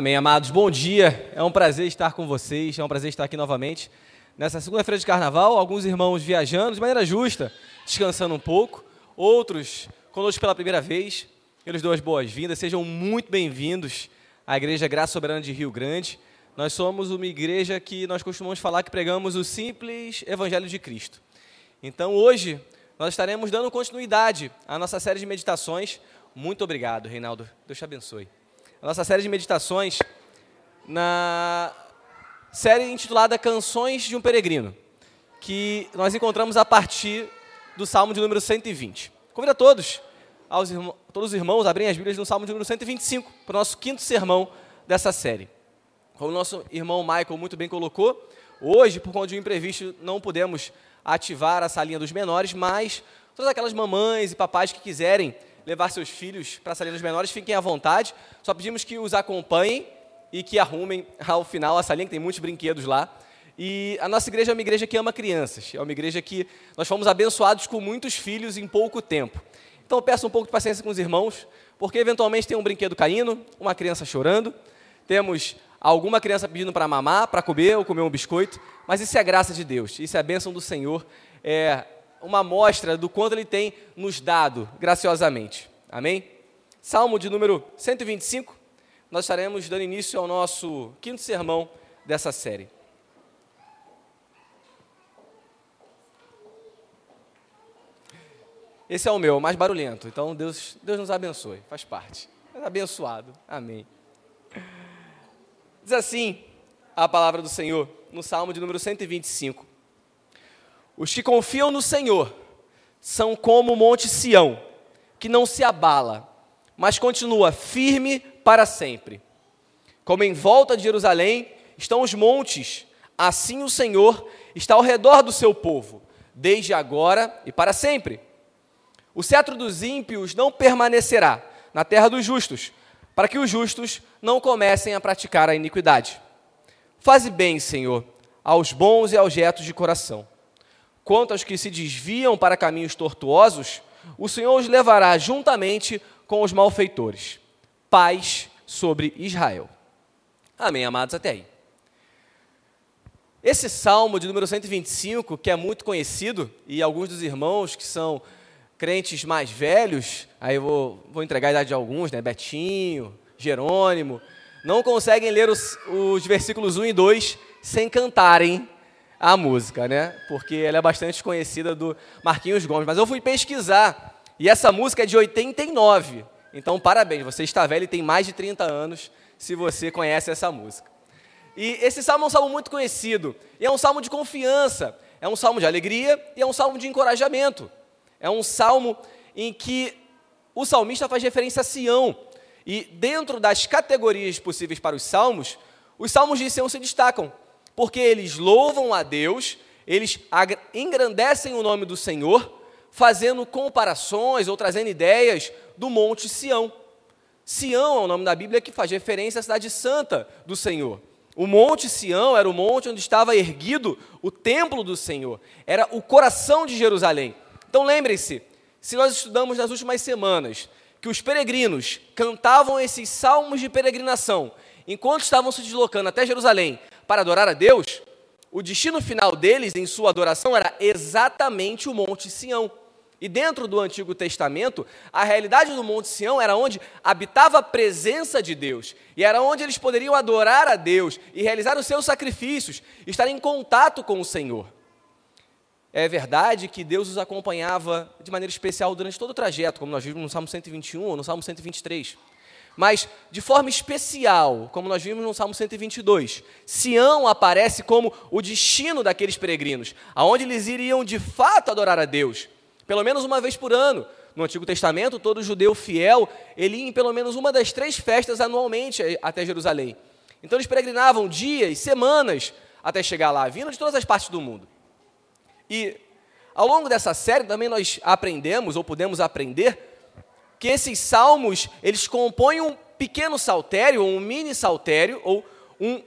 Amém, amados. Bom dia. É um prazer estar com vocês. É um prazer estar aqui novamente. Nessa segunda-feira de carnaval, alguns irmãos viajando de maneira justa, descansando um pouco. Outros conosco pela primeira vez. Eu lhes dou as boas-vindas. Sejam muito bem-vindos à Igreja Graça Soberana de Rio Grande. Nós somos uma igreja que nós costumamos falar que pregamos o simples Evangelho de Cristo. Então, hoje, nós estaremos dando continuidade à nossa série de meditações. Muito obrigado, Reinaldo. Deus te abençoe. A nossa série de meditações na série intitulada Canções de um Peregrino, que nós encontramos a partir do Salmo de número 120. Convido a todos, aos todos os irmãos, a abrirem as Bíblias no Salmo de número 125, para o nosso quinto sermão dessa série. Como o nosso irmão Michael muito bem colocou, hoje, por conta de um imprevisto, não pudemos ativar a salinha dos menores, mas todas aquelas mamães e papais que quiserem levar seus filhos para a salinha dos menores, fiquem à vontade. Só pedimos que os acompanhem e que arrumem ao final a salinha, que tem muitos brinquedos lá. E a nossa igreja é uma igreja que ama crianças, é uma igreja que nós fomos abençoados com muitos filhos em pouco tempo. Então eu peço um pouco de paciência com os irmãos, porque eventualmente tem um brinquedo caindo, uma criança chorando, temos alguma criança pedindo para mamar, para comer ou comer um biscoito, mas isso é graça de Deus, isso é a bênção do Senhor, é uma amostra do quanto Ele tem nos dado graciosamente. Amém? Salmo de número 125, nós estaremos dando início ao nosso quinto sermão dessa série. Esse é o meu, mais barulhento. Então Deus, Deus nos abençoe, faz parte. É abençoado. Amém. Diz assim a palavra do Senhor no Salmo de número 125. Os que confiam no Senhor são como o monte Sião, que não se abala, mas continua firme para sempre. Como em volta de Jerusalém estão os montes, assim o Senhor está ao redor do seu povo, desde agora e para sempre. O cetro dos ímpios não permanecerá na terra dos justos, para que os justos não comecem a praticar a iniquidade. Faze bem, Senhor, aos bons e aos retos de coração. Quanto aos que se desviam para caminhos tortuosos, o Senhor os levará juntamente com os malfeitores. Paz sobre Israel. Amém, amados, até aí. Esse salmo de número 125, que é muito conhecido, e alguns dos irmãos que são crentes mais velhos, aí eu vou, vou entregar a idade de alguns, né? Betinho, Jerônimo, não conseguem ler os, os versículos 1 e 2 sem cantarem a música, né? Porque ela é bastante conhecida do Marquinhos Gomes. Mas eu fui pesquisar e essa música é de 89. Então, parabéns, você está velho e tem mais de 30 anos se você conhece essa música. E esse salmo é um salmo muito conhecido. E é um salmo de confiança, é um salmo de alegria e é um salmo de encorajamento. É um salmo em que o salmista faz referência a Sião. E dentro das categorias possíveis para os salmos, os salmos de Sião se destacam porque eles louvam a Deus, eles engrandecem o nome do Senhor, fazendo comparações ou trazendo ideias do Monte Sião. Sião é o nome da Bíblia que faz referência à cidade santa do Senhor. O Monte Sião era o monte onde estava erguido o templo do Senhor, era o coração de Jerusalém. Então lembrem-se, se nós estudamos nas últimas semanas que os peregrinos cantavam esses salmos de peregrinação enquanto estavam se deslocando até Jerusalém para adorar a Deus, o destino final deles em sua adoração era exatamente o Monte Sião. E dentro do Antigo Testamento, a realidade do Monte Sião era onde habitava a presença de Deus, e era onde eles poderiam adorar a Deus e realizar os seus sacrifícios, estar em contato com o Senhor. É verdade que Deus os acompanhava de maneira especial durante todo o trajeto, como nós vimos no Salmo 121 ou no Salmo 123. Mas, de forma especial, como nós vimos no Salmo 122, Sião aparece como o destino daqueles peregrinos, aonde eles iriam de fato adorar a Deus, pelo menos uma vez por ano. No Antigo Testamento, todo judeu fiel, ele ia em pelo menos uma das três festas anualmente até Jerusalém. Então eles peregrinavam dias, semanas, até chegar lá, vindo de todas as partes do mundo. E ao longo dessa série também nós aprendemos, ou podemos aprender, que esses salmos, eles compõem um pequeno saltério, ou um mini saltério, ou um,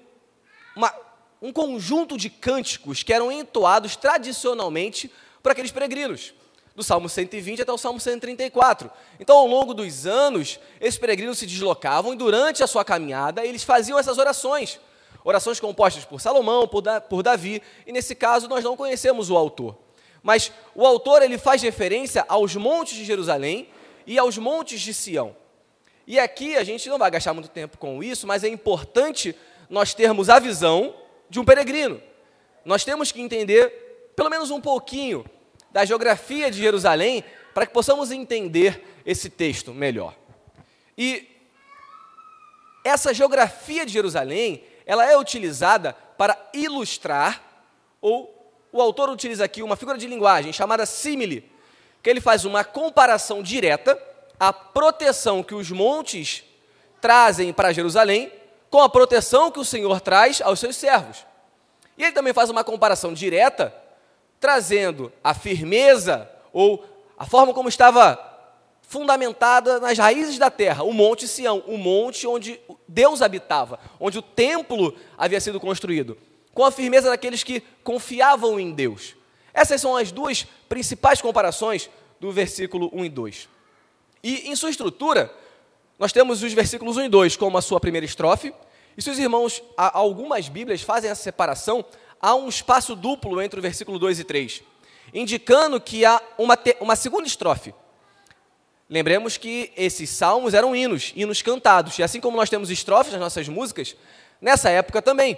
uma, um conjunto de cânticos que eram entoados tradicionalmente por aqueles peregrinos. do Salmo 120 até o Salmo 134. Então, ao longo dos anos, esses peregrinos se deslocavam e durante a sua caminhada eles faziam essas orações. Orações compostas por Salomão, por, da, por Davi, e nesse caso nós não conhecemos o autor. Mas o autor ele faz referência aos montes de Jerusalém e aos montes de Sião. E aqui a gente não vai gastar muito tempo com isso, mas é importante nós termos a visão de um peregrino. Nós temos que entender, pelo menos um pouquinho, da geografia de Jerusalém para que possamos entender esse texto melhor. E essa geografia de Jerusalém, ela é utilizada para ilustrar, ou o autor utiliza aqui uma figura de linguagem chamada simile, que ele faz uma comparação direta à proteção que os montes trazem para Jerusalém com a proteção que o Senhor traz aos seus servos. E ele também faz uma comparação direta trazendo a firmeza ou a forma como estava fundamentada nas raízes da terra, o Monte Sião, o monte onde Deus habitava, onde o templo havia sido construído, com a firmeza daqueles que confiavam em Deus. Essas são as duas principais comparações do versículo 1 e 2. E em sua estrutura, nós temos os versículos 1 e 2 como a sua primeira estrofe, e se os irmãos, algumas Bíblias fazem essa separação há um espaço duplo entre o versículo 2 e 3, indicando que há uma, uma segunda estrofe. Lembremos que esses salmos eram hinos, hinos cantados, e assim como nós temos estrofes nas nossas músicas, nessa época também.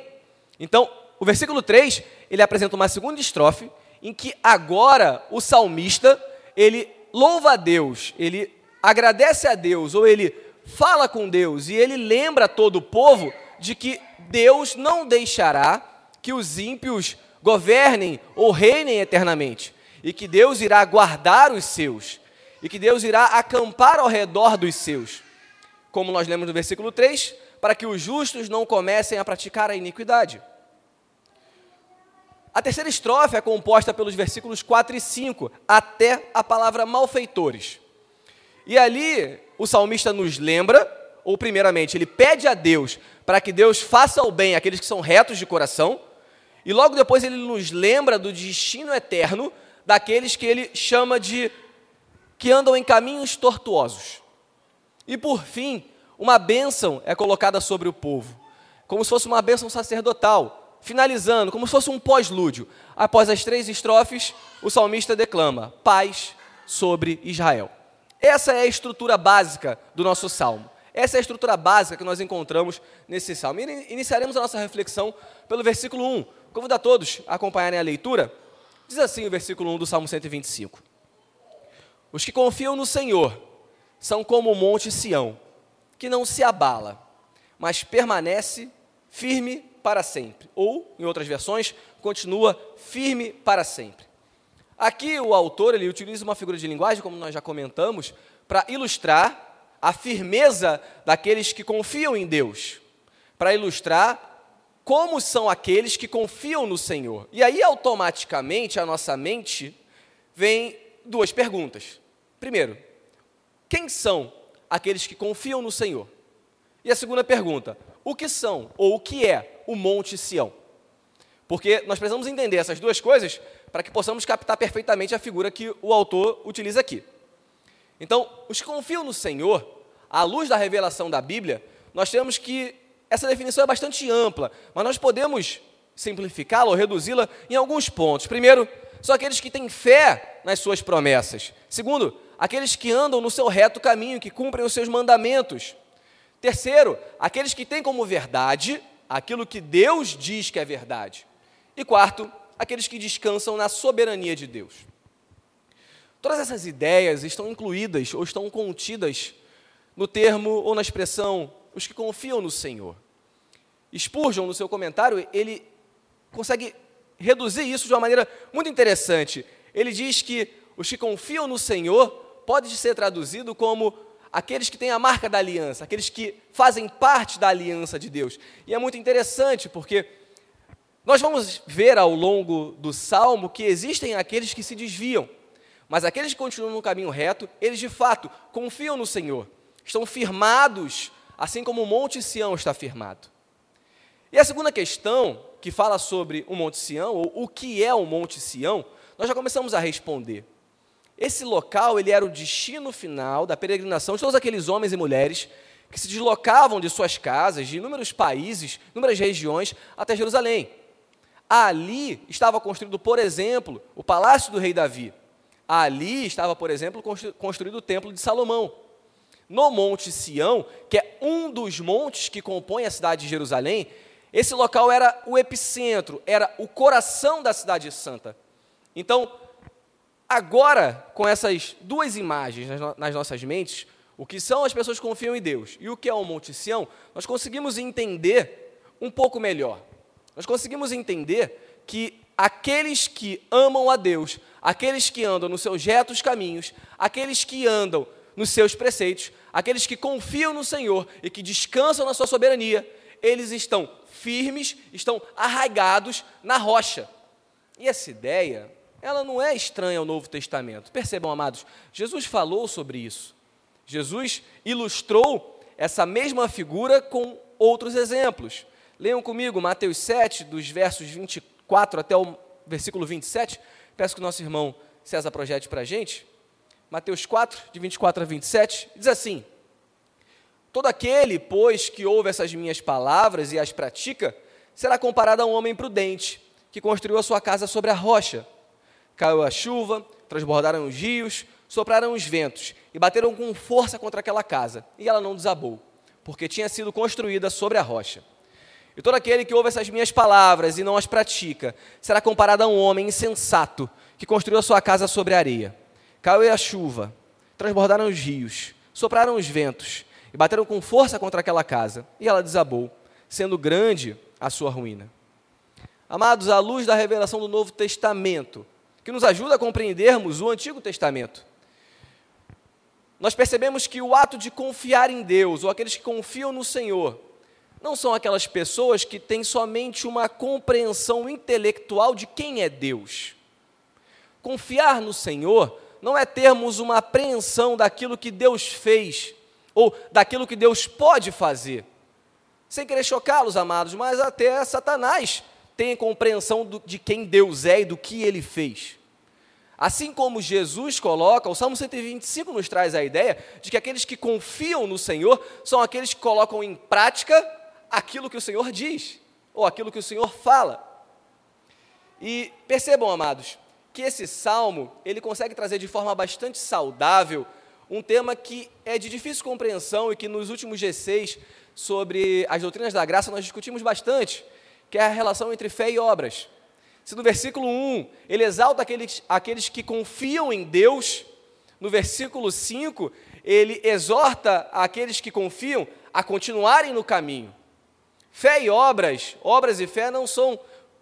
Então, o versículo 3, ele apresenta uma segunda estrofe, em que agora o salmista, ele louva a Deus, ele agradece a Deus, ou ele fala com Deus, e ele lembra todo o povo de que Deus não deixará que os ímpios governem ou reinem eternamente, e que Deus irá guardar os seus, e que Deus irá acampar ao redor dos seus. Como nós lemos no versículo 3, para que os justos não comecem a praticar a iniquidade. A terceira estrofe é composta pelos versículos 4 e 5, até a palavra malfeitores. E ali o salmista nos lembra, ou primeiramente, ele pede a Deus para que Deus faça o bem àqueles que são retos de coração, e logo depois ele nos lembra do destino eterno daqueles que ele chama de que andam em caminhos tortuosos. E por fim, uma bênção é colocada sobre o povo, como se fosse uma bênção sacerdotal, finalizando, como se fosse um pós-lúdio. Após as três estrofes, o salmista declama: paz sobre Israel. Essa é a estrutura básica do nosso salmo. Essa é a estrutura básica que nós encontramos nesse salmo. E iniciaremos a nossa reflexão pelo versículo 1, Convido a todos a acompanharem a leitura. Diz assim o versículo 1 do Salmo 125. Os que confiam no Senhor são como o monte Sião, que não se abala, mas permanece firme para sempre. Ou, em outras versões, continua firme para sempre. Aqui o autor ele utiliza uma figura de linguagem, como nós já comentamos, para ilustrar a firmeza daqueles que confiam em Deus, para ilustrar como são aqueles que confiam no Senhor. E aí, automaticamente, a nossa mente vem duas perguntas. Primeiro, quem são aqueles que confiam no Senhor? E a segunda pergunta, o que são ou o que é o Monte Sião? Porque nós precisamos entender essas duas coisas para que possamos captar perfeitamente a figura que o autor utiliza aqui. Então, os que confiam no Senhor, à luz da revelação da Bíblia, nós temos que essa definição é bastante ampla, mas nós podemos simplificá-la ou reduzi-la em alguns pontos. Primeiro, são aqueles que têm fé nas suas promessas. Segundo, aqueles que andam no seu reto caminho, que cumprem os seus mandamentos. Terceiro, aqueles que têm como verdade aquilo que Deus diz que é verdade. E quarto, aqueles que descansam na soberania de Deus. Todas essas ideias estão incluídas ou estão contidas no termo ou na expressão os que confiam no Senhor. Spurgeon, no seu comentário, ele consegue reduzir isso de uma maneira muito interessante. Ele diz que os que confiam no Senhor pode ser traduzido como aqueles que têm a marca da aliança, aqueles que fazem parte da aliança de Deus. E é muito interessante porque nós vamos ver ao longo do salmo que existem aqueles que se desviam, mas aqueles que continuam no caminho reto, eles de fato confiam no Senhor, estão firmados assim como o Monte Sião está firmado. E a segunda questão, que fala sobre o Monte Sião, ou o que é o Monte Sião, nós já começamos a responder. Esse local ele era o destino final da peregrinação de todos aqueles homens e mulheres que se deslocavam de suas casas, de inúmeros países, inúmeras regiões, até Jerusalém. Ali estava construído, por exemplo, o palácio do rei Davi. Ali estava, por exemplo, construído o templo de Salomão. No Monte Sião, que é um dos montes que compõem a cidade de Jerusalém, esse local era o epicentro, era o coração da cidade santa. Então, agora, com essas duas imagens nas nossas mentes, o que são as pessoas que confiam em Deus e o que é o Monte Sião, nós conseguimos entender um pouco melhor. Nós conseguimos entender que aqueles que amam a Deus, aqueles que andam nos seus retos caminhos, aqueles que andam nos seus preceitos, aqueles que confiam no Senhor e que descansam na sua soberania, eles estão firmes, estão arraigados na rocha. E essa ideia, ela não é estranha ao Novo Testamento. Percebam, amados, Jesus falou sobre isso. Jesus ilustrou essa mesma figura com outros exemplos. Leiam comigo Mateus 7, dos versos 24 até o versículo 27. Peço que o nosso irmão César projete para a gente. Mateus 4, de 24 a 27, diz assim: Todo aquele, pois, que ouve essas minhas palavras e as pratica, será comparado a um homem prudente, que construiu a sua casa sobre a rocha. Caiu a chuva, transbordaram os rios, sopraram os ventos e bateram com força contra aquela casa, e ela não desabou, porque tinha sido construída sobre a rocha. E todo aquele que ouve essas minhas palavras e não as pratica, será comparado a um homem insensato que construiu a sua casa sobre a areia. Caiu a chuva, transbordaram os rios, sopraram os ventos e bateram com força contra aquela casa, e ela desabou, sendo grande a sua ruína. Amados, à luz da revelação do Novo Testamento, que nos ajuda a compreendermos o Antigo Testamento, nós percebemos que o ato de confiar em Deus, ou aqueles que confiam no Senhor, não são aquelas pessoas que têm somente uma compreensão intelectual de quem é Deus. Confiar no Senhor não é termos uma apreensão daquilo que Deus fez, ou daquilo que Deus pode fazer. Sem querer chocá-los, amados, mas até Satanás tem compreensão de quem Deus é e do que ele fez. Assim como Jesus coloca, o Salmo 125 nos traz a ideia de que aqueles que confiam no Senhor são aqueles que colocam em prática aquilo que o Senhor diz, ou aquilo que o Senhor fala. E percebam, amados, que esse salmo, ele consegue trazer de forma bastante saudável um tema que é de difícil compreensão e que nos últimos G6 sobre as doutrinas da graça nós discutimos bastante, que é a relação entre fé e obras. Se no versículo 1 ele exalta aqueles, aqueles que confiam em Deus, no versículo 5 ele exorta aqueles que confiam a continuarem no caminho. Fé e obras, obras e fé não são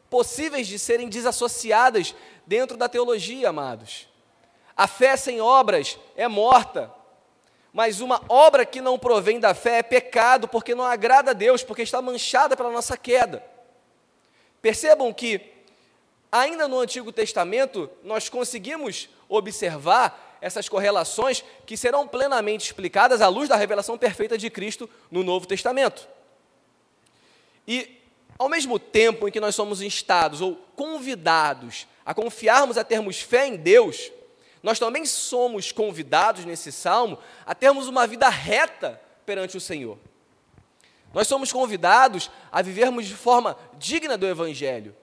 possíveis de serem desassociadas dentro da teologia, amados. A fé sem obras é morta, mas uma obra que não provém da fé é pecado, porque não agrada a Deus, porque está manchada pela nossa queda. Percebam que ainda no Antigo Testamento, nós conseguimos observar essas correlações que serão plenamente explicadas à luz da revelação perfeita de Cristo no Novo Testamento. E, ao mesmo tempo em que nós somos instados ou convidados a confiarmos a termos fé em Deus, nós também somos convidados nesse salmo a termos uma vida reta perante o Senhor. Nós somos convidados a vivermos de forma digna do Evangelho,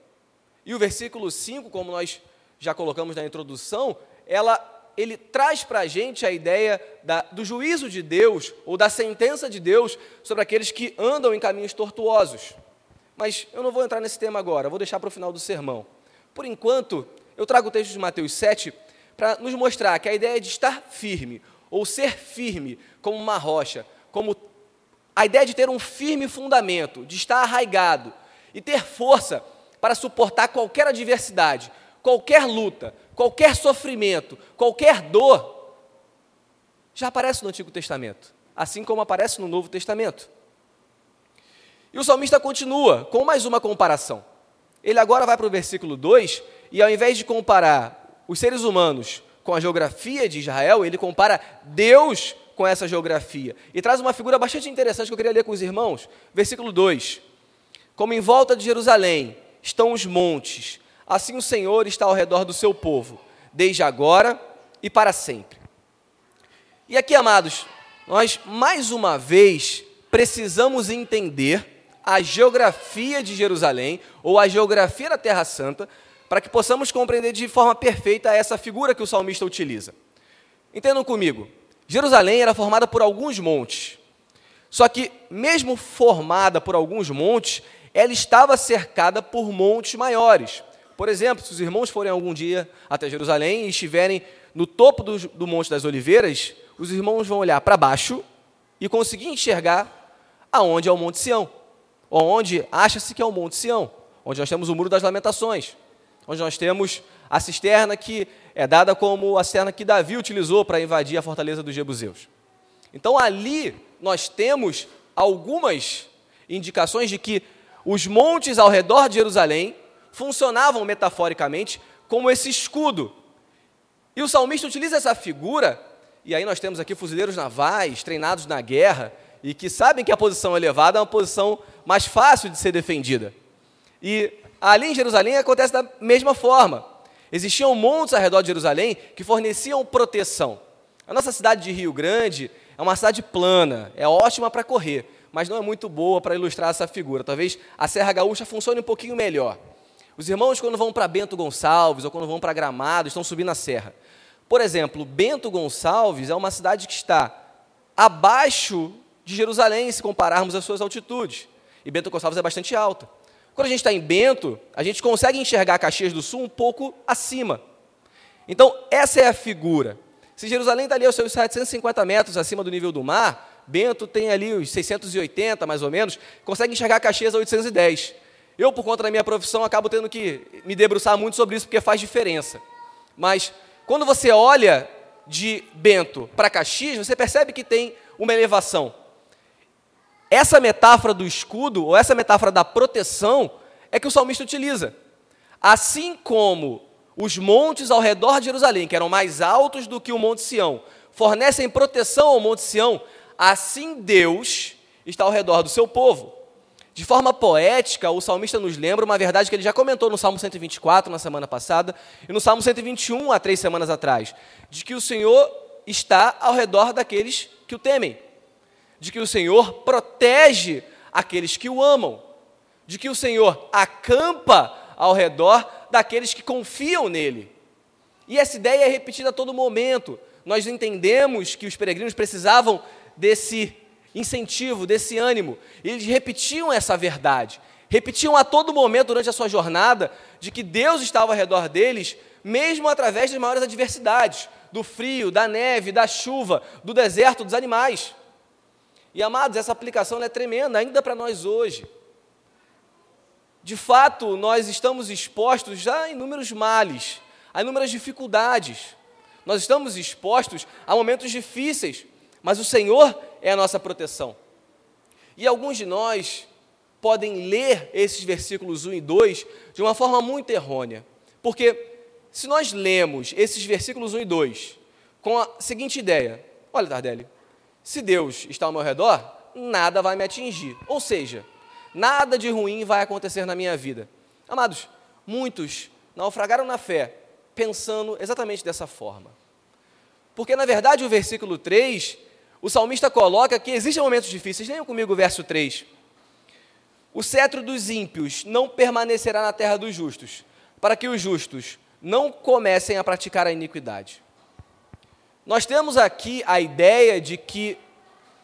e o versículo 5, como nós já colocamos na introdução, ela, ele traz para a gente a ideia da, do juízo de Deus, ou da sentença de Deus, sobre aqueles que andam em caminhos tortuosos. Mas eu não vou entrar nesse tema agora, vou deixar para o final do sermão. Por enquanto, eu trago o texto de Mateus 7 para nos mostrar que a ideia de estar firme, ou ser firme como uma rocha, como a ideia de ter um firme fundamento, de estar arraigado e ter força para suportar qualquer adversidade, qualquer luta, qualquer sofrimento, qualquer dor, já aparece no Antigo Testamento, assim como aparece no Novo Testamento. E o salmista continua com mais uma comparação. Ele agora vai para o versículo 2 e, ao invés de comparar os seres humanos com a geografia de Israel, ele compara Deus com essa geografia. E traz uma figura bastante interessante que eu queria ler com os irmãos. Versículo 2: Como em volta de Jerusalém estão os montes, assim o Senhor está ao redor do seu povo, desde agora e para sempre. E aqui, amados, nós mais uma vez precisamos entender a geografia de Jerusalém ou a geografia da Terra Santa para que possamos compreender de forma perfeita essa figura que o salmista utiliza. Entendam comigo. Jerusalém era formada por alguns montes. Só que, mesmo formada por alguns montes, ela estava cercada por montes maiores. Por exemplo, se os irmãos forem algum dia até Jerusalém e estiverem no topo do, do Monte das Oliveiras, os irmãos vão olhar para baixo e conseguir enxergar aonde é o Monte Sião, onde acha-se que é o Monte Sião, onde nós temos o Muro das Lamentações, onde nós temos a cisterna que é dada como a cisterna que Davi utilizou para invadir a fortaleza dos Jebuseus. Então ali nós temos algumas indicações de que os montes ao redor de Jerusalém funcionavam metaforicamente como esse escudo. E o salmista utiliza essa figura, e aí nós temos aqui fuzileiros navais, treinados na guerra, e que sabem que a posição elevada é uma posição mais fácil de ser defendida. E ali em Jerusalém acontece da mesma forma. Existiam montes ao redor de Jerusalém que forneciam proteção. A nossa cidade de Rio Grande é uma cidade plana, é ótima para correr, mas não é muito boa para ilustrar essa figura. Talvez a Serra Gaúcha funcione um pouquinho melhor. Os irmãos, quando vão para Bento Gonçalves ou quando vão para Gramado, estão subindo a serra. Por exemplo, Bento Gonçalves é uma cidade que está abaixo de Jerusalém, se compararmos as suas altitudes. E Bento Gonçalves é bastante alta. Quando a gente está em Bento, a gente consegue enxergar Caxias do Sul um pouco acima. Então, essa é a figura. Se Jerusalém está ali aos seus 750 metros acima do nível do mar, Bento tem ali os 680, mais ou menos, consegue enxergar Caxias a 810. Eu, por conta da minha profissão, acabo tendo que me debruçar muito sobre isso, porque faz diferença. Mas, quando você olha de Bento para Caxias, você percebe que tem uma elevação. Essa metáfora do escudo, ou essa metáfora da proteção, é que o salmista utiliza. Assim como os montes ao redor de Jerusalém, que eram mais altos do que o Monte Sião, fornecem proteção ao Monte Sião, assim Deus está ao redor do seu povo. De forma poética, o salmista nos lembra uma verdade que ele já comentou no Salmo 124 na semana passada e no Salmo 121 há três semanas atrás, de que o Senhor está ao redor daqueles que o temem de que o Senhor protege aqueles que o amam, de que o Senhor acampa ao redor daqueles que confiam nele. E essa ideia é repetida a todo momento. Nós entendemos que os peregrinos precisavam desse incentivo, desse ânimo. E eles repetiam essa verdade. Repetiam a todo momento durante a sua jornada de que Deus estava ao redor deles, mesmo através das maiores adversidades, do frio, da neve, da chuva, do deserto, dos animais. E amados, essa aplicação é tremenda, ainda para nós hoje. De fato, nós estamos expostos a inúmeros males, a inúmeras dificuldades. Nós estamos expostos a momentos difíceis, mas o Senhor é a nossa proteção. E alguns de nós podem ler esses versículos 1 e 2 de uma forma muito errônea. Porque se nós lemos esses versículos 1 e 2 com a seguinte ideia: olha, Tardelli, se Deus está ao meu redor, nada vai me atingir. Ou seja, nada de ruim vai acontecer na minha vida. Amados, muitos naufragaram na fé pensando exatamente dessa forma. Porque, na verdade, o versículo 3, o salmista coloca que existem momentos difíceis. Leiam comigo o verso 3. O cetro dos ímpios não permanecerá na terra dos justos, para que os justos não comecem a praticar a iniquidade. Nós temos aqui a ideia de que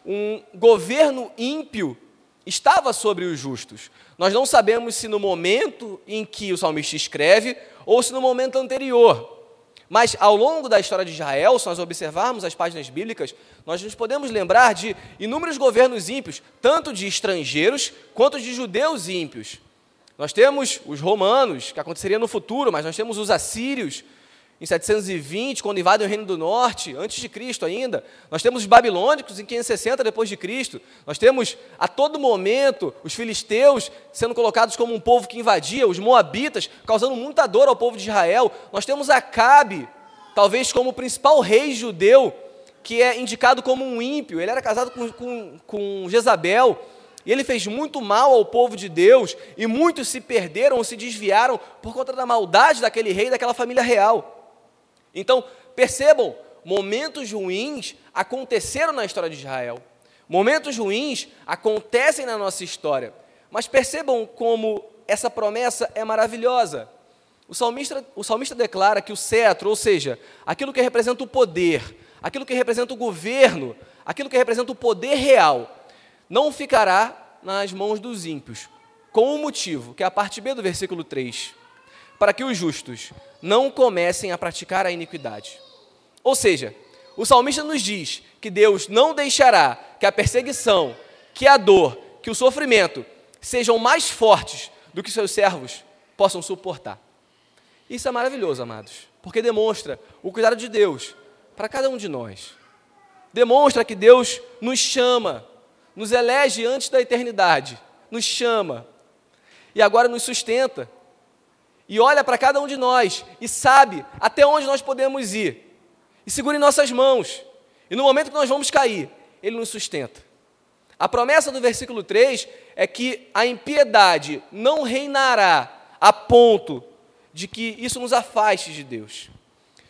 um governo ímpio estava sobre os justos. Nós não sabemos se no momento em que o salmista escreve ou se no momento anterior. Mas ao longo da história de Israel, se nós observarmos as páginas bíblicas, nós nos podemos lembrar de inúmeros governos ímpios, tanto de estrangeiros quanto de judeus ímpios. Nós temos os romanos, que aconteceria no futuro, mas nós temos os assírios, em 720, quando invadem o Reino do Norte, antes de Cristo ainda. Nós temos os babilônicos em 560 depois de Cristo. Nós temos a todo momento os filisteus sendo colocados como um povo que invadia, os moabitas causando muita dor ao povo de Israel. Nós temos Acabe, talvez como o principal rei judeu, que é indicado como um ímpio. Ele era casado com, com, com Jezabel. E ele fez muito mal ao povo de Deus, e muitos se perderam ou se desviaram por conta da maldade daquele rei e daquela família real. Então, Percebam, momentos ruins aconteceram na história de Israel. Momentos ruins acontecem na nossa história. Mas percebam como essa promessa é maravilhosa. O salmista, o salmista declara que o cetro, ou seja, aquilo que representa o poder, aquilo que representa o governo, aquilo que representa o poder real, não ficará nas mãos dos ímpios, com um motivo, que é a parte B do versículo 3, para que os justos não comecem a praticar a iniquidade. Ou seja, o salmista nos diz que Deus não deixará que a perseguição, que a dor, que o sofrimento sejam mais fortes do que seus servos possam suportar. Isso é maravilhoso, amados, porque demonstra o cuidado de Deus para cada um de nós. Demonstra que Deus nos chama, nos elege antes da eternidade, nos chama e agora nos sustenta. E olha para cada um de nós e sabe até onde nós podemos ir. E segura em nossas mãos. E no momento que nós vamos cair, Ele nos sustenta. A promessa do versículo 3 é que a impiedade não reinará a ponto de que isso nos afaste de Deus.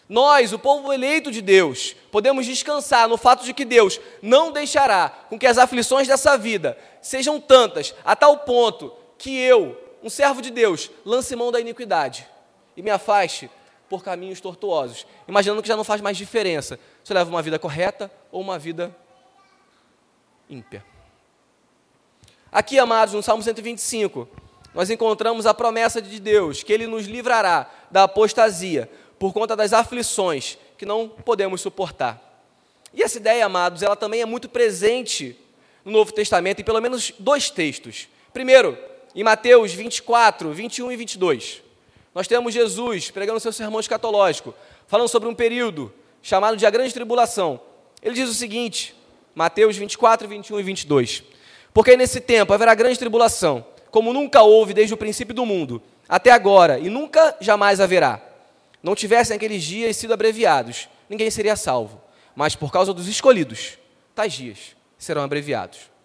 Nós, o povo eleito de Deus, podemos descansar no fato de que Deus não deixará com que as aflições dessa vida sejam tantas, a tal ponto que eu, um servo de Deus, lance mão da iniquidade e me afaste por caminhos tortuosos, imaginando que já não faz mais diferença se eu levo uma vida correta ou uma vida ímpia. Aqui, amados, no Salmo 125, nós encontramos a promessa de Deus que Ele nos livrará da apostasia por conta das aflições que não podemos suportar. E essa ideia, amados, ela também é muito presente no Novo Testamento, em pelo menos dois textos. Primeiro, em Mateus 24, 21 e 22. Nós temos Jesus pregando seu sermão escatológico, falando sobre um período chamado de a grande tribulação. Ele diz o seguinte, Mateus 24, 21 e 22. Porque nesse tempo haverá grande tribulação, como nunca houve desde o princípio do mundo, até agora, e nunca jamais haverá. Não tivessem aqueles dias sido abreviados, ninguém seria salvo. Mas por causa dos escolhidos, tais dias serão abreviados.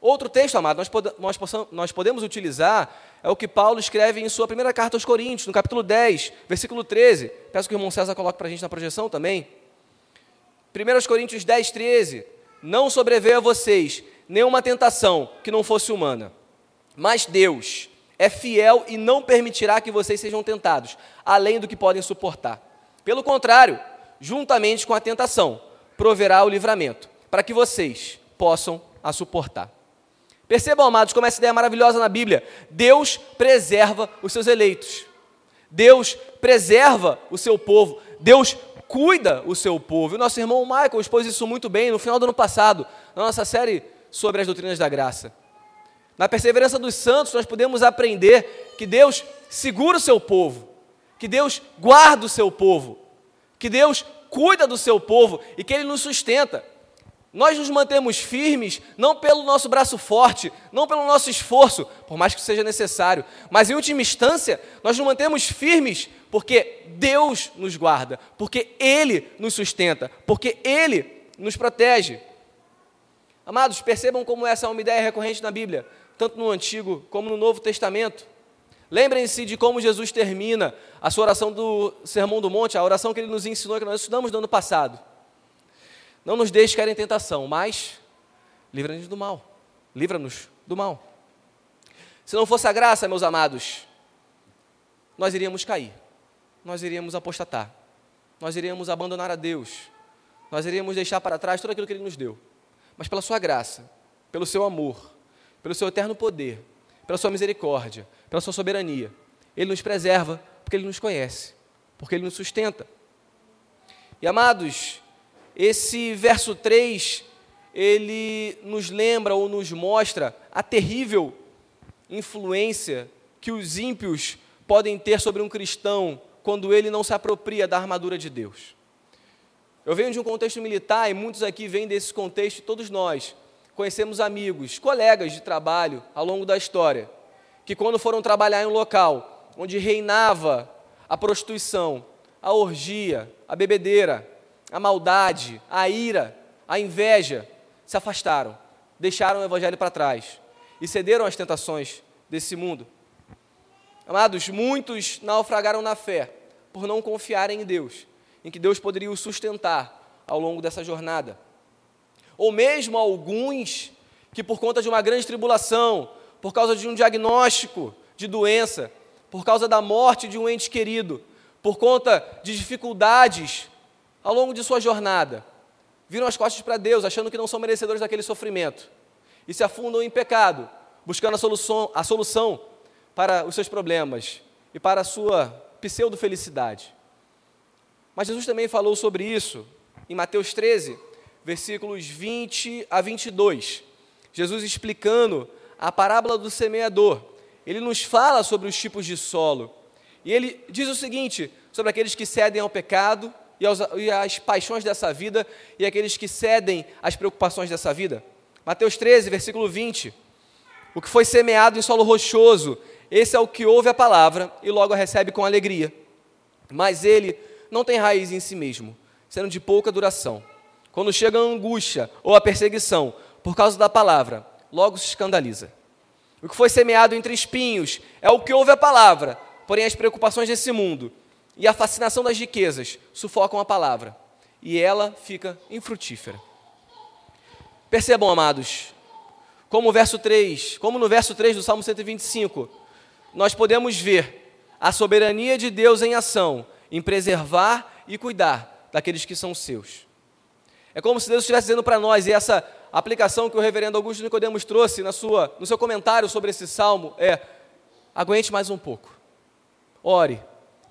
Outro texto, amado, nós, pod nós, nós podemos utilizar é o que Paulo escreve em sua primeira carta aos Coríntios, no capítulo 10, versículo 13. Peço que o irmão César coloque para a gente na projeção também. 1 Coríntios 10, 13. Não sobreveio a vocês nenhuma tentação que não fosse humana mas Deus é fiel e não permitirá que vocês sejam tentados, além do que podem suportar. Pelo contrário, juntamente com a tentação, proverá o livramento, para que vocês possam a suportar. Percebam, amados, como essa ideia é maravilhosa na Bíblia. Deus preserva os seus eleitos. Deus preserva o seu povo. Deus cuida o seu povo. E o nosso irmão Michael expôs isso muito bem no final do ano passado, na nossa série sobre as doutrinas da graça. Na perseverança dos santos, nós podemos aprender que Deus segura o seu povo, que Deus guarda o seu povo, que Deus cuida do seu povo e que Ele nos sustenta. Nós nos mantemos firmes não pelo nosso braço forte, não pelo nosso esforço, por mais que seja necessário, mas em última instância, nós nos mantemos firmes porque Deus nos guarda, porque Ele nos sustenta, porque Ele nos protege. Amados, percebam como essa é uma ideia recorrente na Bíblia tanto no Antigo como no Novo Testamento. Lembrem-se de como Jesus termina a sua oração do Sermão do Monte, a oração que ele nos ensinou, que nós estudamos no ano passado. Não nos deixe cair em tentação, mas livra-nos do mal. Livra-nos do mal. Se não fosse a graça, meus amados, nós iríamos cair, nós iríamos apostatar, nós iríamos abandonar a Deus, nós iríamos deixar para trás tudo aquilo que Ele nos deu. Mas pela Sua graça, pelo Seu amor, pelo seu eterno poder, pela sua misericórdia, pela sua soberania. Ele nos preserva porque ele nos conhece, porque ele nos sustenta. E amados, esse verso 3, ele nos lembra ou nos mostra a terrível influência que os ímpios podem ter sobre um cristão quando ele não se apropria da armadura de Deus. Eu venho de um contexto militar e muitos aqui vêm desse contexto, todos nós conhecemos amigos, colegas de trabalho ao longo da história, que quando foram trabalhar em um local onde reinava a prostituição, a orgia, a bebedeira, a maldade, a ira, a inveja, se afastaram, deixaram o evangelho para trás e cederam às tentações desse mundo. Amados, muitos naufragaram na fé por não confiarem em Deus em que Deus poderia os sustentar ao longo dessa jornada. Ou mesmo alguns que, por conta de uma grande tribulação, por causa de um diagnóstico de doença, por causa da morte de um ente querido, por conta de dificuldades ao longo de sua jornada, viram as costas para Deus, achando que não são merecedores daquele sofrimento, e se afundam em pecado, buscando a solução, a solução para os seus problemas e para a sua pseudo-felicidade. Mas Jesus também falou sobre isso em Mateus 13, versículos 20 a 22. Jesus explicando a parábola do semeador. Ele nos fala sobre os tipos de solo. E ele diz o seguinte sobre aqueles que cedem ao pecado e, aos, e às paixões dessa vida e aqueles que cedem às preocupações dessa vida. Mateus 13, versículo 20. O que foi semeado em solo rochoso, esse é o que ouve a palavra e logo a recebe com alegria. Mas ele não tem raiz em si mesmo, sendo de pouca duração. Quando chega a angústia ou a perseguição por causa da palavra, logo se escandaliza. O que foi semeado entre espinhos é o que ouve a palavra, porém as preocupações desse mundo e a fascinação das riquezas sufocam a palavra e ela fica infrutífera. Percebam, amados, como o verso 3, como no verso 3 do Salmo 125, nós podemos ver a soberania de Deus em ação em preservar e cuidar daqueles que são seus. É como se Deus estivesse dizendo para nós, e essa aplicação que o reverendo Augusto Nicodemos trouxe na sua, no seu comentário sobre esse salmo é: aguente mais um pouco. Ore,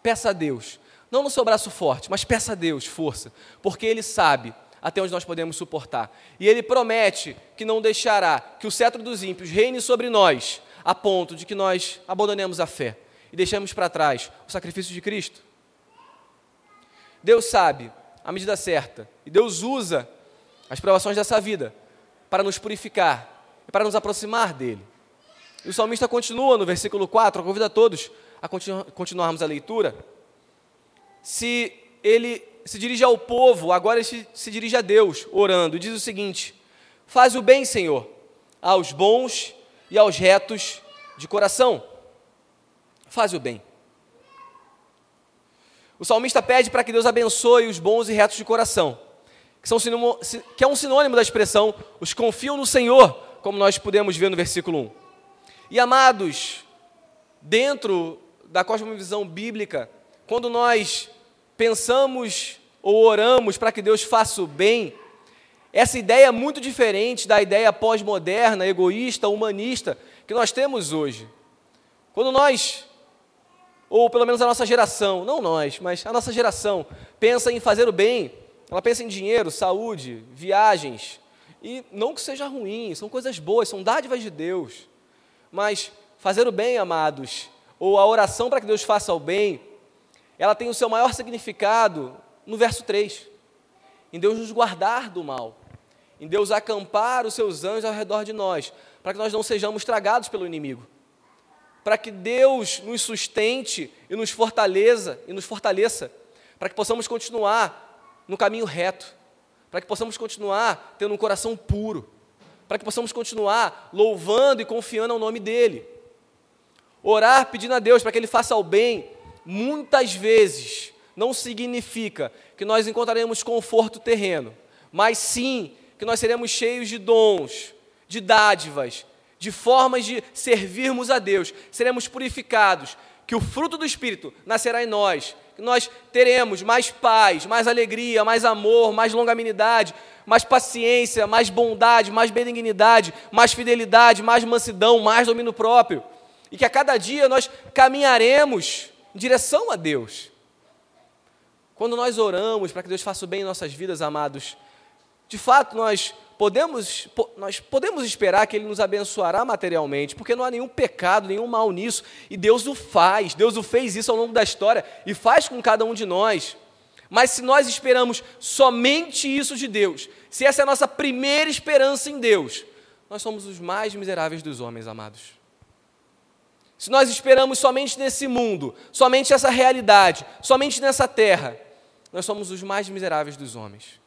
peça a Deus, não no seu braço forte, mas peça a Deus força, porque Ele sabe até onde nós podemos suportar. E Ele promete que não deixará que o cetro dos ímpios reine sobre nós, a ponto de que nós abandonemos a fé e deixemos para trás o sacrifício de Cristo. Deus sabe a medida certa. E Deus usa as provações dessa vida para nos purificar e para nos aproximar dele. E o salmista continua no versículo 4, convida a todos a continu continuarmos a leitura. Se ele se dirige ao povo, agora ele se, se dirige a Deus, orando, diz o seguinte: Faz o bem, Senhor, aos bons e aos retos de coração. Faz o bem. O salmista pede para que Deus abençoe os bons e retos de coração, que, são sinônimo, que é um sinônimo da expressão os confiam no Senhor, como nós podemos ver no versículo 1. E amados, dentro da cosmovisão bíblica, quando nós pensamos ou oramos para que Deus faça o bem, essa ideia é muito diferente da ideia pós-moderna, egoísta, humanista que nós temos hoje. Quando nós ou pelo menos a nossa geração, não nós, mas a nossa geração, pensa em fazer o bem, ela pensa em dinheiro, saúde, viagens, e não que seja ruim, são coisas boas, são dádivas de Deus, mas fazer o bem, amados, ou a oração para que Deus faça o bem, ela tem o seu maior significado no verso 3, em Deus nos guardar do mal, em Deus acampar os seus anjos ao redor de nós, para que nós não sejamos tragados pelo inimigo para que Deus nos sustente e nos fortaleça e nos fortaleça, para que possamos continuar no caminho reto, para que possamos continuar tendo um coração puro, para que possamos continuar louvando e confiando ao nome dele. Orar pedindo a Deus para que ele faça o bem, muitas vezes não significa que nós encontraremos conforto terreno, mas sim que nós seremos cheios de dons, de dádivas, de formas de servirmos a Deus, seremos purificados, que o fruto do Espírito nascerá em nós, que nós teremos mais paz, mais alegria, mais amor, mais longanimidade, mais paciência, mais bondade, mais benignidade, mais fidelidade, mais mansidão, mais domínio próprio. E que a cada dia nós caminharemos em direção a Deus. Quando nós oramos para que Deus faça o bem em nossas vidas, amados, de fato nós podemos, nós podemos esperar que Ele nos abençoará materialmente, porque não há nenhum pecado, nenhum mal nisso, e Deus o faz, Deus o fez isso ao longo da história e faz com cada um de nós. Mas se nós esperamos somente isso de Deus, se essa é a nossa primeira esperança em Deus, nós somos os mais miseráveis dos homens, amados. Se nós esperamos somente nesse mundo, somente essa realidade, somente nessa terra, nós somos os mais miseráveis dos homens.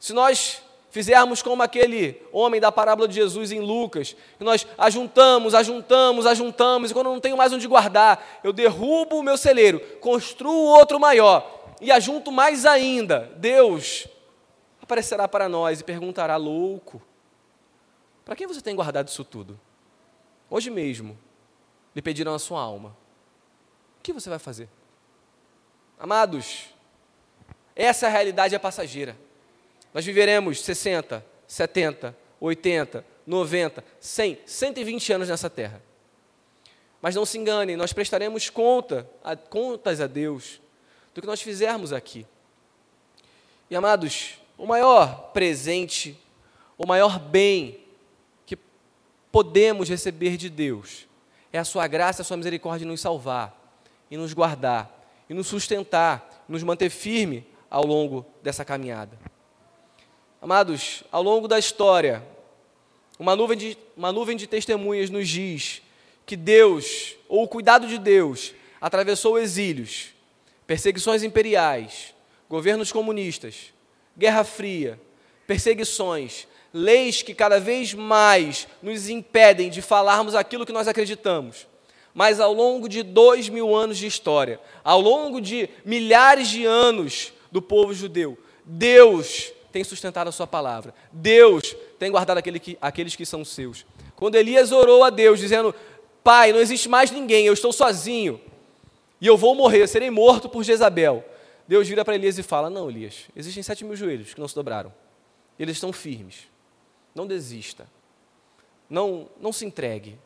Se nós fizermos como aquele homem da parábola de Jesus em Lucas, que nós ajuntamos, ajuntamos, ajuntamos, e quando não tenho mais onde guardar, eu derrubo o meu celeiro, construo outro maior, e ajunto mais ainda, Deus aparecerá para nós e perguntará: louco, para quem você tem guardado isso tudo? Hoje mesmo lhe pedirão a sua alma. O que você vai fazer? Amados, essa realidade é passageira. Nós viveremos 60, 70, 80, 90, 100, 120 anos nessa terra. Mas não se enganem, nós prestaremos conta, a, contas a Deus do que nós fizermos aqui. E amados, o maior presente, o maior bem que podemos receber de Deus é a sua graça, a sua misericórdia nos salvar, e nos guardar, e nos sustentar, nos manter firme ao longo dessa caminhada. Amados, ao longo da história, uma nuvem de, uma nuvem de testemunhas nos diz que Deus, ou o cuidado de Deus, atravessou exílios, perseguições imperiais, governos comunistas, Guerra Fria, perseguições, leis que cada vez mais nos impedem de falarmos aquilo que nós acreditamos. Mas ao longo de dois mil anos de história, ao longo de milhares de anos do povo judeu, Deus tem sustentado a sua palavra. Deus tem guardado aquele que, aqueles que são seus. Quando Elias orou a Deus, dizendo: Pai, não existe mais ninguém, eu estou sozinho, e eu vou morrer, eu serei morto por Jezabel. Deus vira para Elias e fala: Não, Elias, existem sete mil joelhos que não se dobraram, eles estão firmes. Não desista. Não, não se entregue.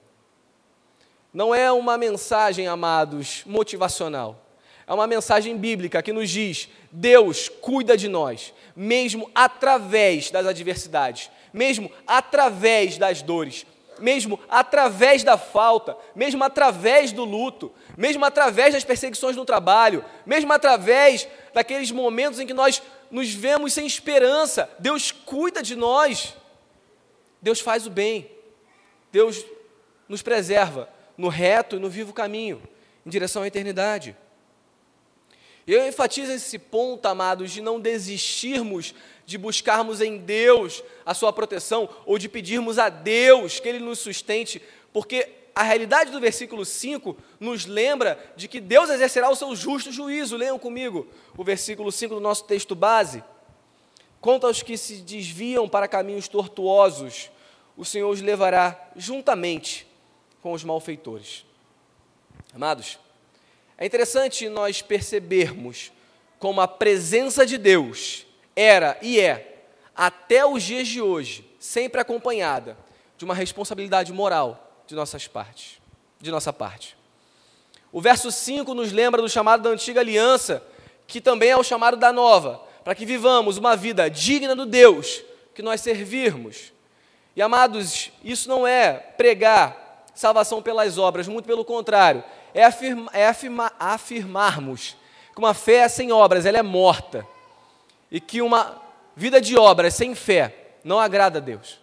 Não é uma mensagem, amados, motivacional. É uma mensagem bíblica que nos diz: Deus cuida de nós, mesmo através das adversidades, mesmo através das dores, mesmo através da falta, mesmo através do luto, mesmo através das perseguições no trabalho, mesmo através daqueles momentos em que nós nos vemos sem esperança. Deus cuida de nós. Deus faz o bem. Deus nos preserva no reto e no vivo caminho, em direção à eternidade. Eu enfatizo esse ponto, amados, de não desistirmos de buscarmos em Deus a sua proteção ou de pedirmos a Deus que Ele nos sustente, porque a realidade do versículo 5 nos lembra de que Deus exercerá o seu justo juízo. Leiam comigo o versículo 5 do nosso texto base. Quanto aos que se desviam para caminhos tortuosos, o Senhor os levará juntamente com os malfeitores. Amados, é interessante nós percebermos como a presença de Deus era e é, até os dias de hoje, sempre acompanhada de uma responsabilidade moral de nossas partes, de nossa parte. O verso 5 nos lembra do chamado da antiga aliança, que também é o chamado da nova, para que vivamos uma vida digna do Deus que nós servirmos, e amados, isso não é pregar salvação pelas obras, muito pelo contrário, é, afirma, é afirma, afirmarmos que uma fé sem obras ela é morta. E que uma vida de obras sem fé não agrada a Deus.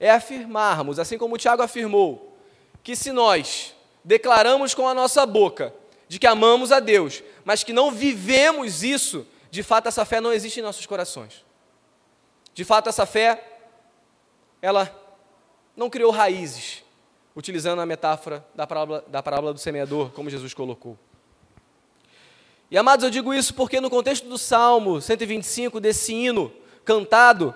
É afirmarmos, assim como o Tiago afirmou, que se nós declaramos com a nossa boca de que amamos a Deus, mas que não vivemos isso, de fato essa fé não existe em nossos corações. De fato essa fé ela não criou raízes, utilizando a metáfora da parábola, da parábola do semeador, como Jesus colocou. E amados, eu digo isso porque no contexto do Salmo 125, desse hino cantado,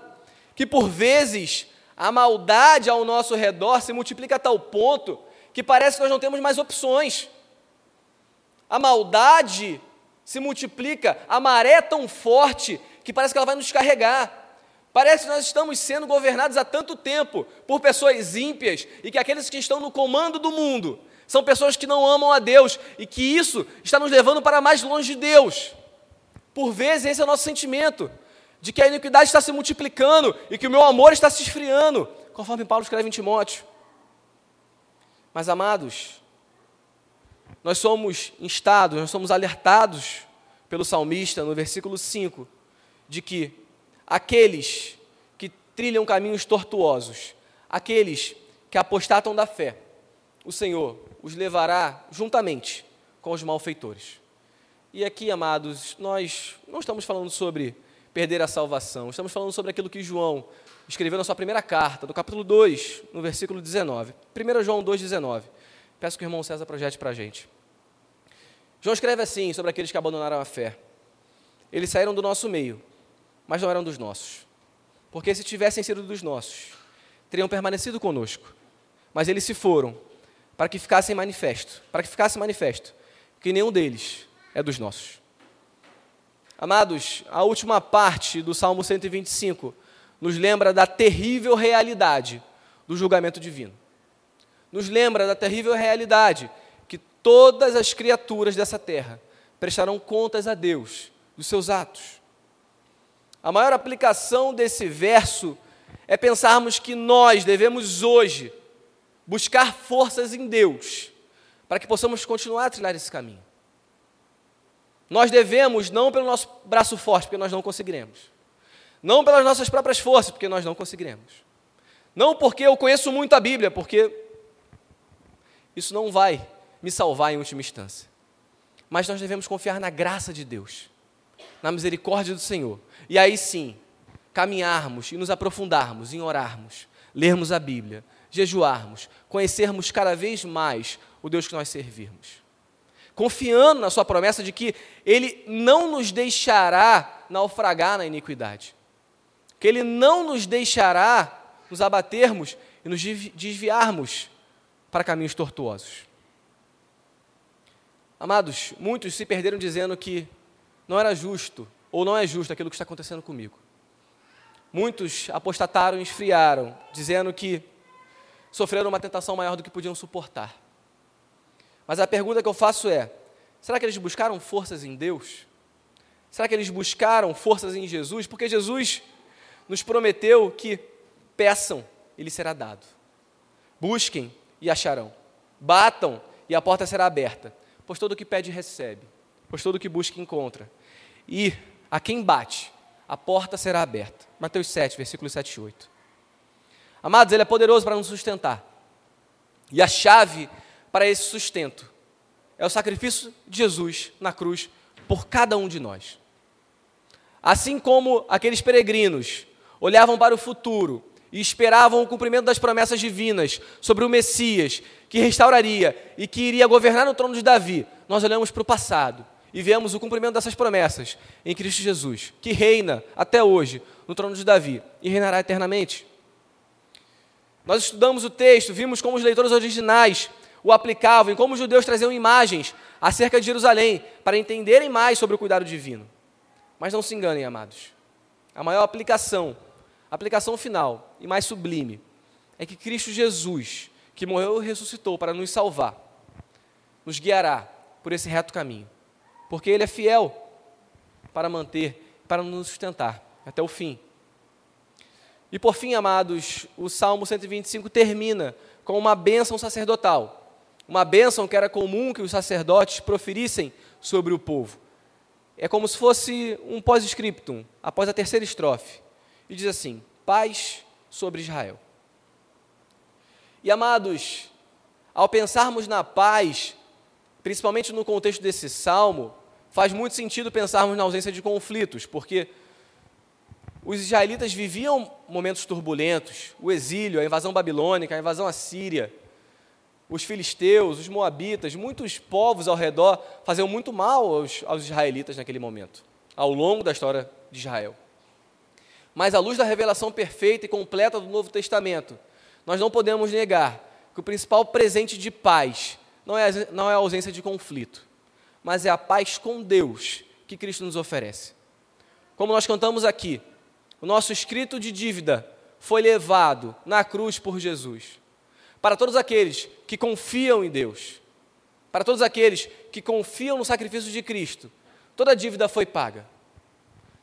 que por vezes a maldade ao nosso redor se multiplica a tal ponto que parece que nós não temos mais opções. A maldade se multiplica, a maré é tão forte que parece que ela vai nos carregar. Parece que nós estamos sendo governados há tanto tempo por pessoas ímpias e que aqueles que estão no comando do mundo são pessoas que não amam a Deus e que isso está nos levando para mais longe de Deus. Por vezes esse é o nosso sentimento, de que a iniquidade está se multiplicando e que o meu amor está se esfriando, conforme Paulo escreve em Timóteo. Mas amados, nós somos instados, nós somos alertados pelo salmista no versículo 5, de que aqueles que trilham caminhos tortuosos, aqueles que apostatam da fé, o Senhor os levará juntamente com os malfeitores. E aqui, amados, nós não estamos falando sobre perder a salvação, estamos falando sobre aquilo que João escreveu na sua primeira carta, do capítulo 2, no versículo 19. 1 João 2,19. Peço que o irmão César projete para a gente. João escreve assim sobre aqueles que abandonaram a fé: Eles saíram do nosso meio, mas não eram dos nossos. Porque se tivessem sido dos nossos, teriam permanecido conosco. Mas eles se foram para que ficassem manifesto, para que ficasse manifesto que nenhum deles é dos nossos. Amados, a última parte do Salmo 125 nos lembra da terrível realidade do julgamento divino. Nos lembra da terrível realidade que todas as criaturas dessa terra prestarão contas a Deus dos seus atos. A maior aplicação desse verso é pensarmos que nós devemos hoje buscar forças em Deus para que possamos continuar a trilhar esse caminho. Nós devemos, não pelo nosso braço forte, porque nós não conseguiremos. Não pelas nossas próprias forças, porque nós não conseguiremos. Não porque eu conheço muito a Bíblia, porque isso não vai me salvar em última instância. Mas nós devemos confiar na graça de Deus, na misericórdia do Senhor. E aí sim, caminharmos e nos aprofundarmos em orarmos, lermos a Bíblia, jejuarmos, conhecermos cada vez mais o Deus que nós servirmos. Confiando na Sua promessa de que Ele não nos deixará naufragar na iniquidade, que Ele não nos deixará nos abatermos e nos desviarmos para caminhos tortuosos. Amados, muitos se perderam dizendo que não era justo ou não é justo aquilo que está acontecendo comigo. Muitos apostataram e esfriaram, dizendo que sofreram uma tentação maior do que podiam suportar. Mas a pergunta que eu faço é: será que eles buscaram forças em Deus? Será que eles buscaram forças em Jesus? Porque Jesus nos prometeu que peçam e lhe será dado. Busquem e acharão. Batam e a porta será aberta. Pois todo o que pede recebe, pois todo o que busca encontra. E a quem bate, a porta será aberta. Mateus 7, versículos 7 e 8. Amados, Ele é poderoso para nos sustentar. E a chave para esse sustento é o sacrifício de Jesus na cruz por cada um de nós. Assim como aqueles peregrinos olhavam para o futuro e esperavam o cumprimento das promessas divinas sobre o Messias, que restauraria e que iria governar no trono de Davi, nós olhamos para o passado e vemos o cumprimento dessas promessas em Cristo Jesus, que reina até hoje no trono de Davi e reinará eternamente. Nós estudamos o texto, vimos como os leitores originais o aplicavam e como os judeus traziam imagens acerca de Jerusalém para entenderem mais sobre o cuidado divino. Mas não se enganem, amados. A maior aplicação, aplicação final e mais sublime, é que Cristo Jesus, que morreu e ressuscitou para nos salvar, nos guiará por esse reto caminho. Porque Ele é fiel para manter, para nos sustentar até o fim. E por fim, amados, o Salmo 125 termina com uma bênção sacerdotal. Uma bênção que era comum que os sacerdotes proferissem sobre o povo. É como se fosse um pós-scriptum, após a terceira estrofe. E diz assim: paz sobre Israel. E amados, ao pensarmos na paz, principalmente no contexto desse salmo, faz muito sentido pensarmos na ausência de conflitos, porque os israelitas viviam momentos turbulentos, o exílio, a invasão babilônica, a invasão assíria, os filisteus, os moabitas, muitos povos ao redor faziam muito mal aos, aos israelitas naquele momento, ao longo da história de Israel. Mas à luz da revelação perfeita e completa do Novo Testamento, nós não podemos negar que o principal presente de paz não é, não é a ausência de conflito, mas é a paz com Deus que Cristo nos oferece. Como nós cantamos aqui, o nosso escrito de dívida foi levado na cruz por Jesus. Para todos aqueles que confiam em Deus, para todos aqueles que confiam no sacrifício de Cristo, toda dívida foi paga.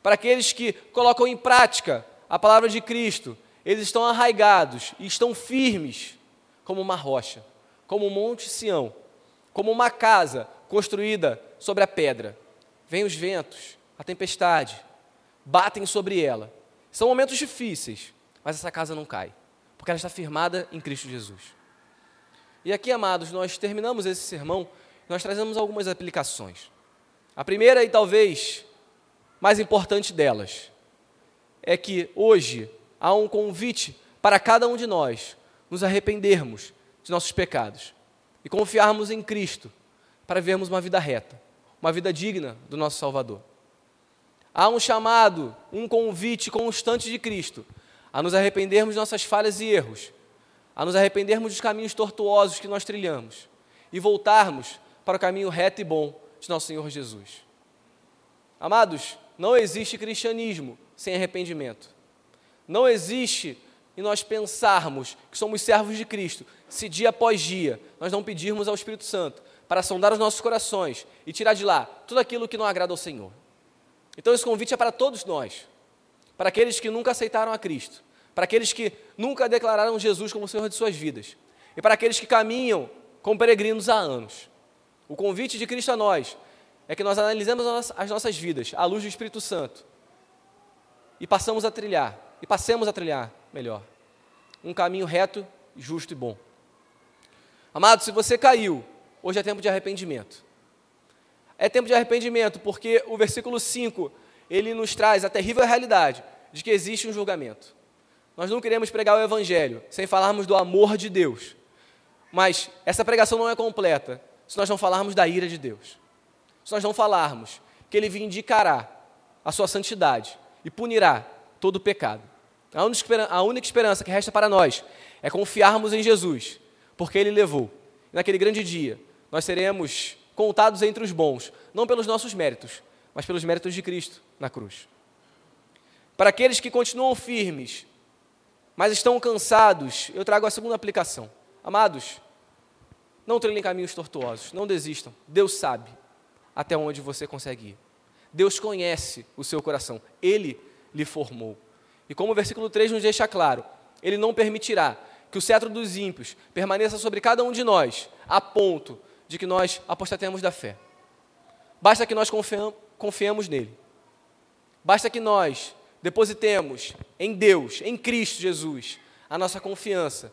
Para aqueles que colocam em prática a palavra de Cristo, eles estão arraigados e estão firmes como uma rocha, como um monte Sião, como uma casa construída sobre a pedra. Vêm os ventos, a tempestade, batem sobre ela, são momentos difíceis, mas essa casa não cai, porque ela está firmada em Cristo Jesus. E aqui, amados, nós terminamos esse sermão, nós trazemos algumas aplicações. A primeira e talvez mais importante delas é que hoje há um convite para cada um de nós nos arrependermos de nossos pecados e confiarmos em Cristo para vivermos uma vida reta, uma vida digna do nosso Salvador. Há um chamado, um convite constante de Cristo a nos arrependermos de nossas falhas e erros, a nos arrependermos dos caminhos tortuosos que nós trilhamos e voltarmos para o caminho reto e bom de nosso Senhor Jesus. Amados, não existe cristianismo sem arrependimento. Não existe e nós pensarmos que somos servos de Cristo, se dia após dia nós não pedirmos ao Espírito Santo para sondar os nossos corações e tirar de lá tudo aquilo que não agrada ao Senhor. Então esse convite é para todos nós, para aqueles que nunca aceitaram a Cristo, para aqueles que nunca declararam Jesus como Senhor de suas vidas e para aqueles que caminham como peregrinos há anos. O convite de Cristo a nós é que nós analisemos as nossas vidas à luz do Espírito Santo e passamos a trilhar, e passemos a trilhar, melhor, um caminho reto, justo e bom. Amado, se você caiu, hoje é tempo de arrependimento. É tempo de arrependimento porque o versículo 5, ele nos traz a terrível realidade de que existe um julgamento. Nós não queremos pregar o evangelho sem falarmos do amor de Deus. Mas essa pregação não é completa se nós não falarmos da ira de Deus. Se nós não falarmos que ele vindicará a sua santidade e punirá todo o pecado. A única, esperança, a única esperança que resta para nós é confiarmos em Jesus, porque ele levou. Naquele grande dia, nós seremos contados entre os bons, não pelos nossos méritos, mas pelos méritos de Cristo na cruz. Para aqueles que continuam firmes, mas estão cansados, eu trago a segunda aplicação. Amados, não trilhem caminhos tortuosos, não desistam. Deus sabe até onde você consegue ir. Deus conhece o seu coração, Ele lhe formou. E como o versículo 3 nos deixa claro, Ele não permitirá que o cetro dos ímpios permaneça sobre cada um de nós, a ponto de que nós apostatemos da fé. Basta que nós confiemos nele. Basta que nós depositemos em Deus, em Cristo Jesus, a nossa confiança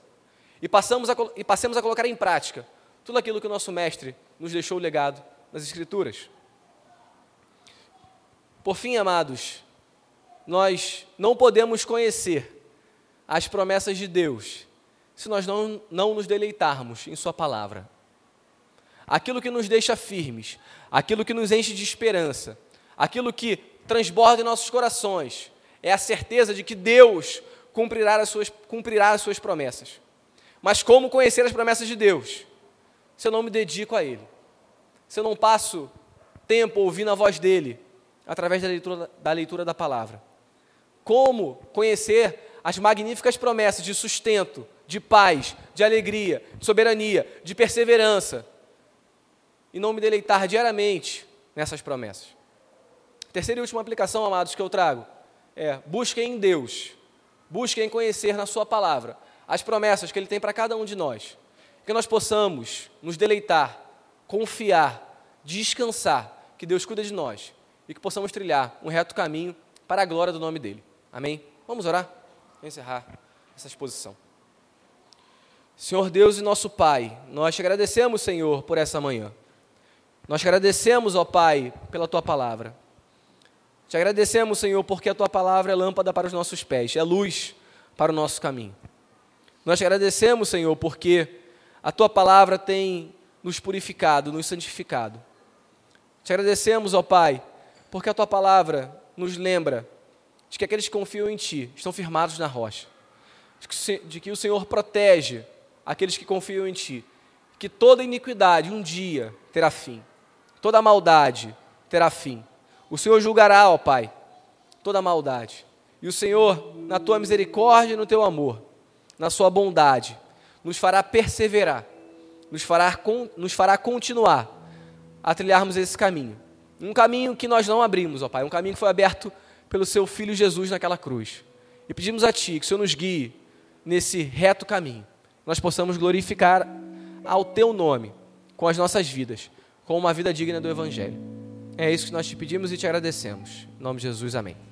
e, passamos a, e passemos a colocar em prática tudo aquilo que o nosso Mestre nos deixou legado nas Escrituras. Por fim, amados, nós não podemos conhecer as promessas de Deus se nós não, não nos deleitarmos em Sua palavra aquilo que nos deixa firmes, aquilo que nos enche de esperança, aquilo que transborda em nossos corações, é a certeza de que Deus cumprirá as suas, cumprirá as suas promessas. Mas como conhecer as promessas de Deus? Se eu não me dedico a Ele, se eu não passo tempo ouvindo a voz dEle, através da leitura da, leitura da palavra. Como conhecer as magníficas promessas de sustento, de paz, de alegria, de soberania, de perseverança, e não me deleitar diariamente nessas promessas. Terceira e última aplicação, amados, que eu trago é: busquem em Deus, busquem conhecer na Sua palavra as promessas que Ele tem para cada um de nós, que nós possamos nos deleitar, confiar, descansar, que Deus cuida de nós e que possamos trilhar um reto caminho para a glória do nome dEle. Amém? Vamos orar? Vou encerrar essa exposição. Senhor Deus e nosso Pai, nós te agradecemos, Senhor, por essa manhã. Nós te agradecemos, ó Pai, pela tua palavra. Te agradecemos, Senhor, porque a tua palavra é lâmpada para os nossos pés, é luz para o nosso caminho. Nós te agradecemos, Senhor, porque a tua palavra tem nos purificado, nos santificado. Te agradecemos, ó Pai, porque a tua palavra nos lembra de que aqueles que confiam em ti estão firmados na rocha, de que o Senhor protege aqueles que confiam em ti, que toda iniquidade um dia terá fim toda maldade terá fim. O Senhor julgará, ó Pai, toda maldade. E o Senhor, na tua misericórdia e no teu amor, na sua bondade, nos fará perseverar, nos fará, nos fará continuar a trilharmos esse caminho. Um caminho que nós não abrimos, ó Pai, um caminho que foi aberto pelo seu Filho Jesus naquela cruz. E pedimos a Ti que o Senhor nos guie nesse reto caminho, nós possamos glorificar ao Teu nome com as nossas vidas com uma vida digna do Evangelho. É isso que nós te pedimos e te agradecemos. Em nome de Jesus, amém.